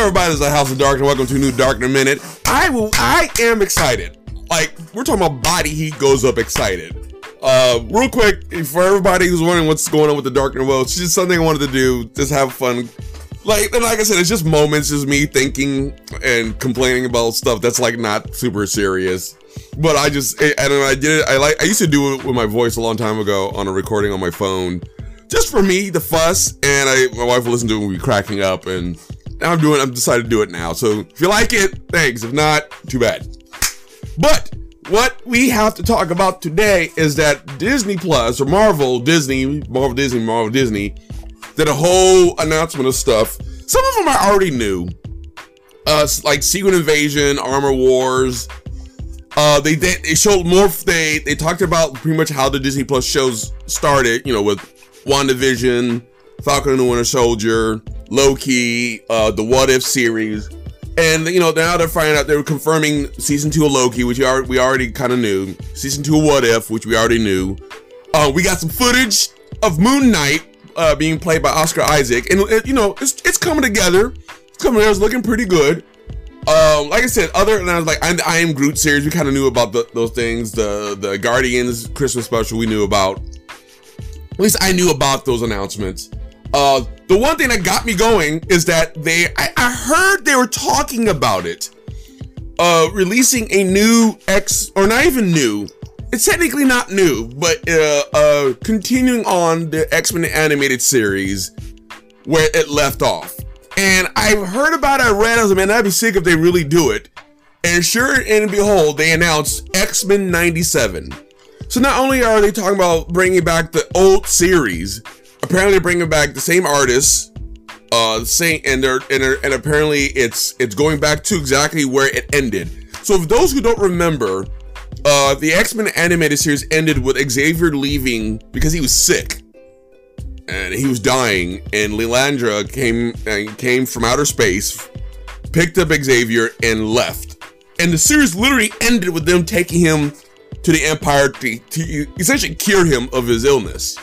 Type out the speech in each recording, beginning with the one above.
everybody, it's the House of Dark, and welcome to a new Darkner Minute. I will, I am excited. Like, we're talking about body heat goes up excited. Uh, real quick, for everybody who's wondering what's going on with the Darkner world, it's just something I wanted to do, just have fun. Like, and like I said, it's just moments, just me thinking and complaining about stuff that's like not super serious. But I just, I don't know, I did it, I like, I used to do it with my voice a long time ago on a recording on my phone. Just for me, the fuss, and I, my wife will listen to it and be cracking up, and I'm doing, I'm decided to do it now. So if you like it, thanks. If not, too bad. But what we have to talk about today is that Disney Plus or Marvel Disney, Marvel Disney, Marvel Disney did a whole announcement of stuff. Some of them I already knew, uh, like Secret Invasion, Armor Wars. Uh, they, did. they showed more. They they talked about pretty much how the Disney Plus shows started. You know, with WandaVision, Falcon and the Winter Soldier, Loki, uh, the What If series, and you know now they're finding out they're confirming season two of Loki, which we already, we already kind of knew. Season two of What If, which we already knew. Uh, we got some footage of Moon Knight uh, being played by Oscar Isaac, and it, you know it's it's coming together. It's coming together. It's looking pretty good. Um, like I said, other than I was like I, I am Groot series, we kind of knew about the, those things. The the Guardians Christmas special we knew about. At least I knew about those announcements. Uh, the one thing that got me going is that they, I, I heard they were talking about it, uh, releasing a new X, or not even new. It's technically not new, but uh, uh, continuing on the X Men animated series where it left off. And I've heard about it, I read, I was like, man, that'd be sick if they really do it. And sure and behold, they announced X Men 97. So not only are they talking about bringing back the old series, apparently bringing back the same artists, uh, same and they're and, they're, and apparently it's it's going back to exactly where it ended. So for those who don't remember, uh, the X Men animated series ended with Xavier leaving because he was sick and he was dying, and Lilandra came and came from outer space, picked up Xavier and left. And the series literally ended with them taking him to the Empire to, to essentially cure him of his illness.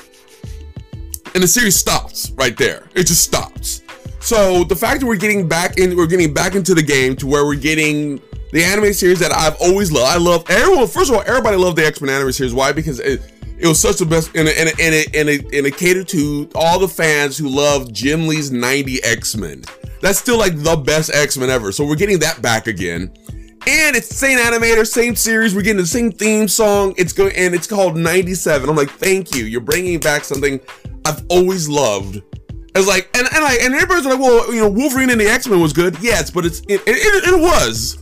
And the series stops right there. It just stops. So the fact that we're getting back in, we're getting back into the game to where we're getting the anime series that I've always loved. I love everyone. First of all, everybody loved the X Men anime series. Why? Because it, it was such the best, and it, and it, and it, and it, and it catered to all the fans who love Jim Lee's 90 X Men. That's still like the best X Men ever. So we're getting that back again. And it's the same animator, same series. We're getting the same theme song. It's going and it's called 97. I'm like, thank you. You're bringing back something I've always loved. It's like, and and like, and everybody's like, well, you know, Wolverine and the X Men was good. Yes, but it's it, it, it was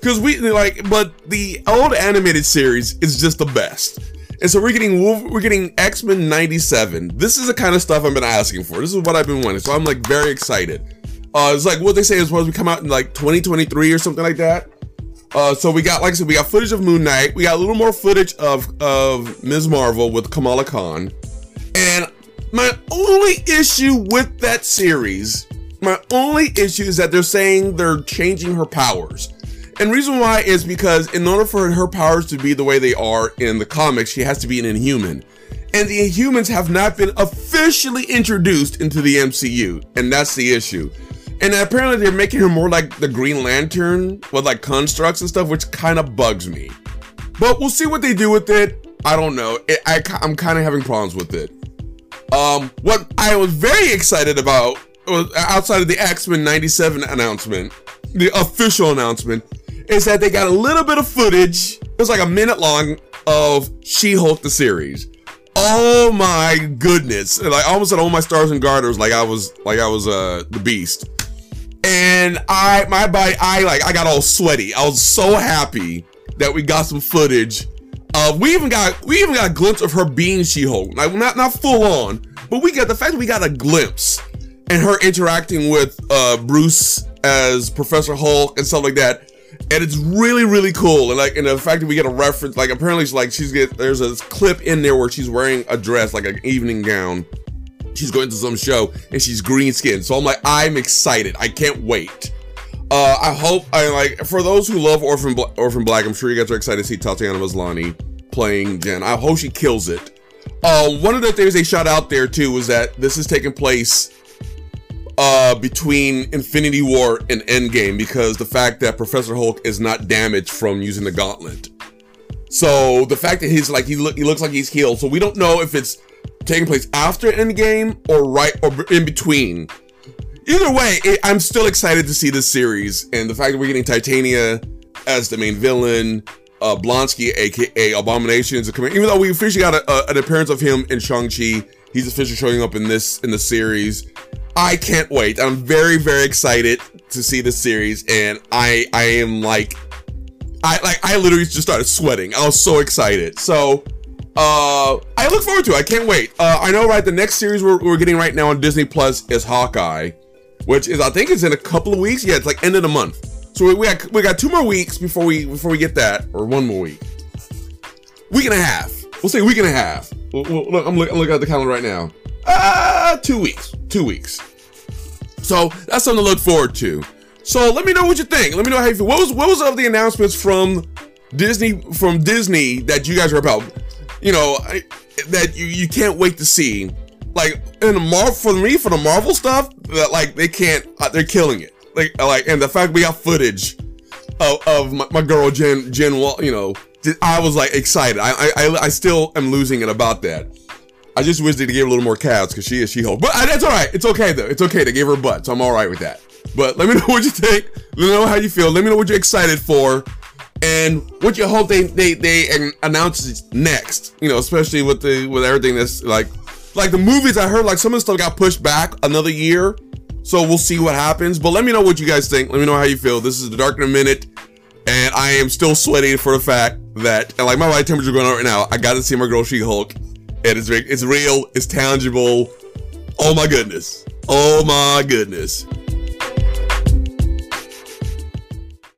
because we like, but the old animated series is just the best. And so we're getting we're getting X Men '97. This is the kind of stuff I've been asking for. This is what I've been wanting. So I'm like very excited. Uh, it's like what they say is supposed to come out in like 2023 or something like that. Uh, so we got, like I said, we got footage of Moon Knight. We got a little more footage of of Ms. Marvel with Kamala Khan. My only issue with that series, my only issue is that they're saying they're changing her powers. And reason why is because in order for her powers to be the way they are in the comics, she has to be an Inhuman. And the Inhumans have not been officially introduced into the MCU, and that's the issue. And apparently they're making her more like the Green Lantern with like constructs and stuff, which kind of bugs me. But we'll see what they do with it. I don't know. It, I, I'm kind of having problems with it. Um, what I was very excited about was outside of the X Men 97 announcement, the official announcement, is that they got a little bit of footage. It was like a minute long of She Hulk the series. Oh my goodness! Like I almost said, all my stars and garters, like I was, like I was, uh, the Beast. And I, my body, I like, I got all sweaty. I was so happy that we got some footage. Uh, we even got, we even got a glimpse of her being She-Hulk. Like not, not full on, but we got the fact we got a glimpse and her interacting with uh, Bruce as Professor Hulk and stuff like that. And it's really really cool. And like and the fact that we get a reference like apparently she's like she's get there's a clip in there where she's wearing a dress like an evening gown. She's going to some show and she's green skinned so i'm like i'm excited. I can't wait uh i hope i like for those who love orphan Bla- orphan black i'm sure you guys are excited to see tatiana maslany playing jen i hope she kills it uh one of the things they shot out there too was that this is taking place uh, between Infinity War and Endgame because the fact that Professor Hulk is not damaged from using the gauntlet. So the fact that he's like he look he looks like he's healed. So we don't know if it's taking place after Endgame or right or in between. Either way, it, I'm still excited to see this series and the fact that we're getting Titania as the main villain, uh, Blonsky, aka Abomination, is coming. Even though we officially got a, a, an appearance of him in Shang Chi, he's officially showing up in this in the series. I can't wait. I'm very, very excited to see this series, and I I am like I like I literally just started sweating. I was so excited. So uh I look forward to it. I can't wait. Uh I know right the next series we're, we're getting right now on Disney Plus is Hawkeye, which is I think it's in a couple of weeks. Yeah, it's like end of the month. So we, we got we got two more weeks before we before we get that, or one more week. Week and a half. We'll say week and a half. Look, I'm, look, I'm looking at the calendar right now. Uh, two weeks. Two weeks. So that's something to look forward to. So let me know what you think. Let me know how you feel. What was what was of the announcements from Disney from Disney that you guys are about? You know, I, that you, you can't wait to see. Like in the Marvel for me for the Marvel stuff, that like they can't uh, they're killing it. Like like and the fact we got footage of, of my, my girl Jen Jen you know, I was like excited. I I I still am losing it about that. I just wish they gave a little more calves because she is She Hulk. But uh, that's all right. It's okay though. It's okay. They gave her butt, so I'm all right with that. But let me know what you think. Let me know how you feel. Let me know what you're excited for, and what you hope they they they announce next. You know, especially with the with everything that's like like the movies. I heard like some of the stuff got pushed back another year, so we'll see what happens. But let me know what you guys think. Let me know how you feel. This is the Darkner Minute, and I am still sweating for the fact that and like my body temperature going on right now. I got to see my girl She Hulk and it's it's real, it's tangible. Oh my goodness. Oh my goodness.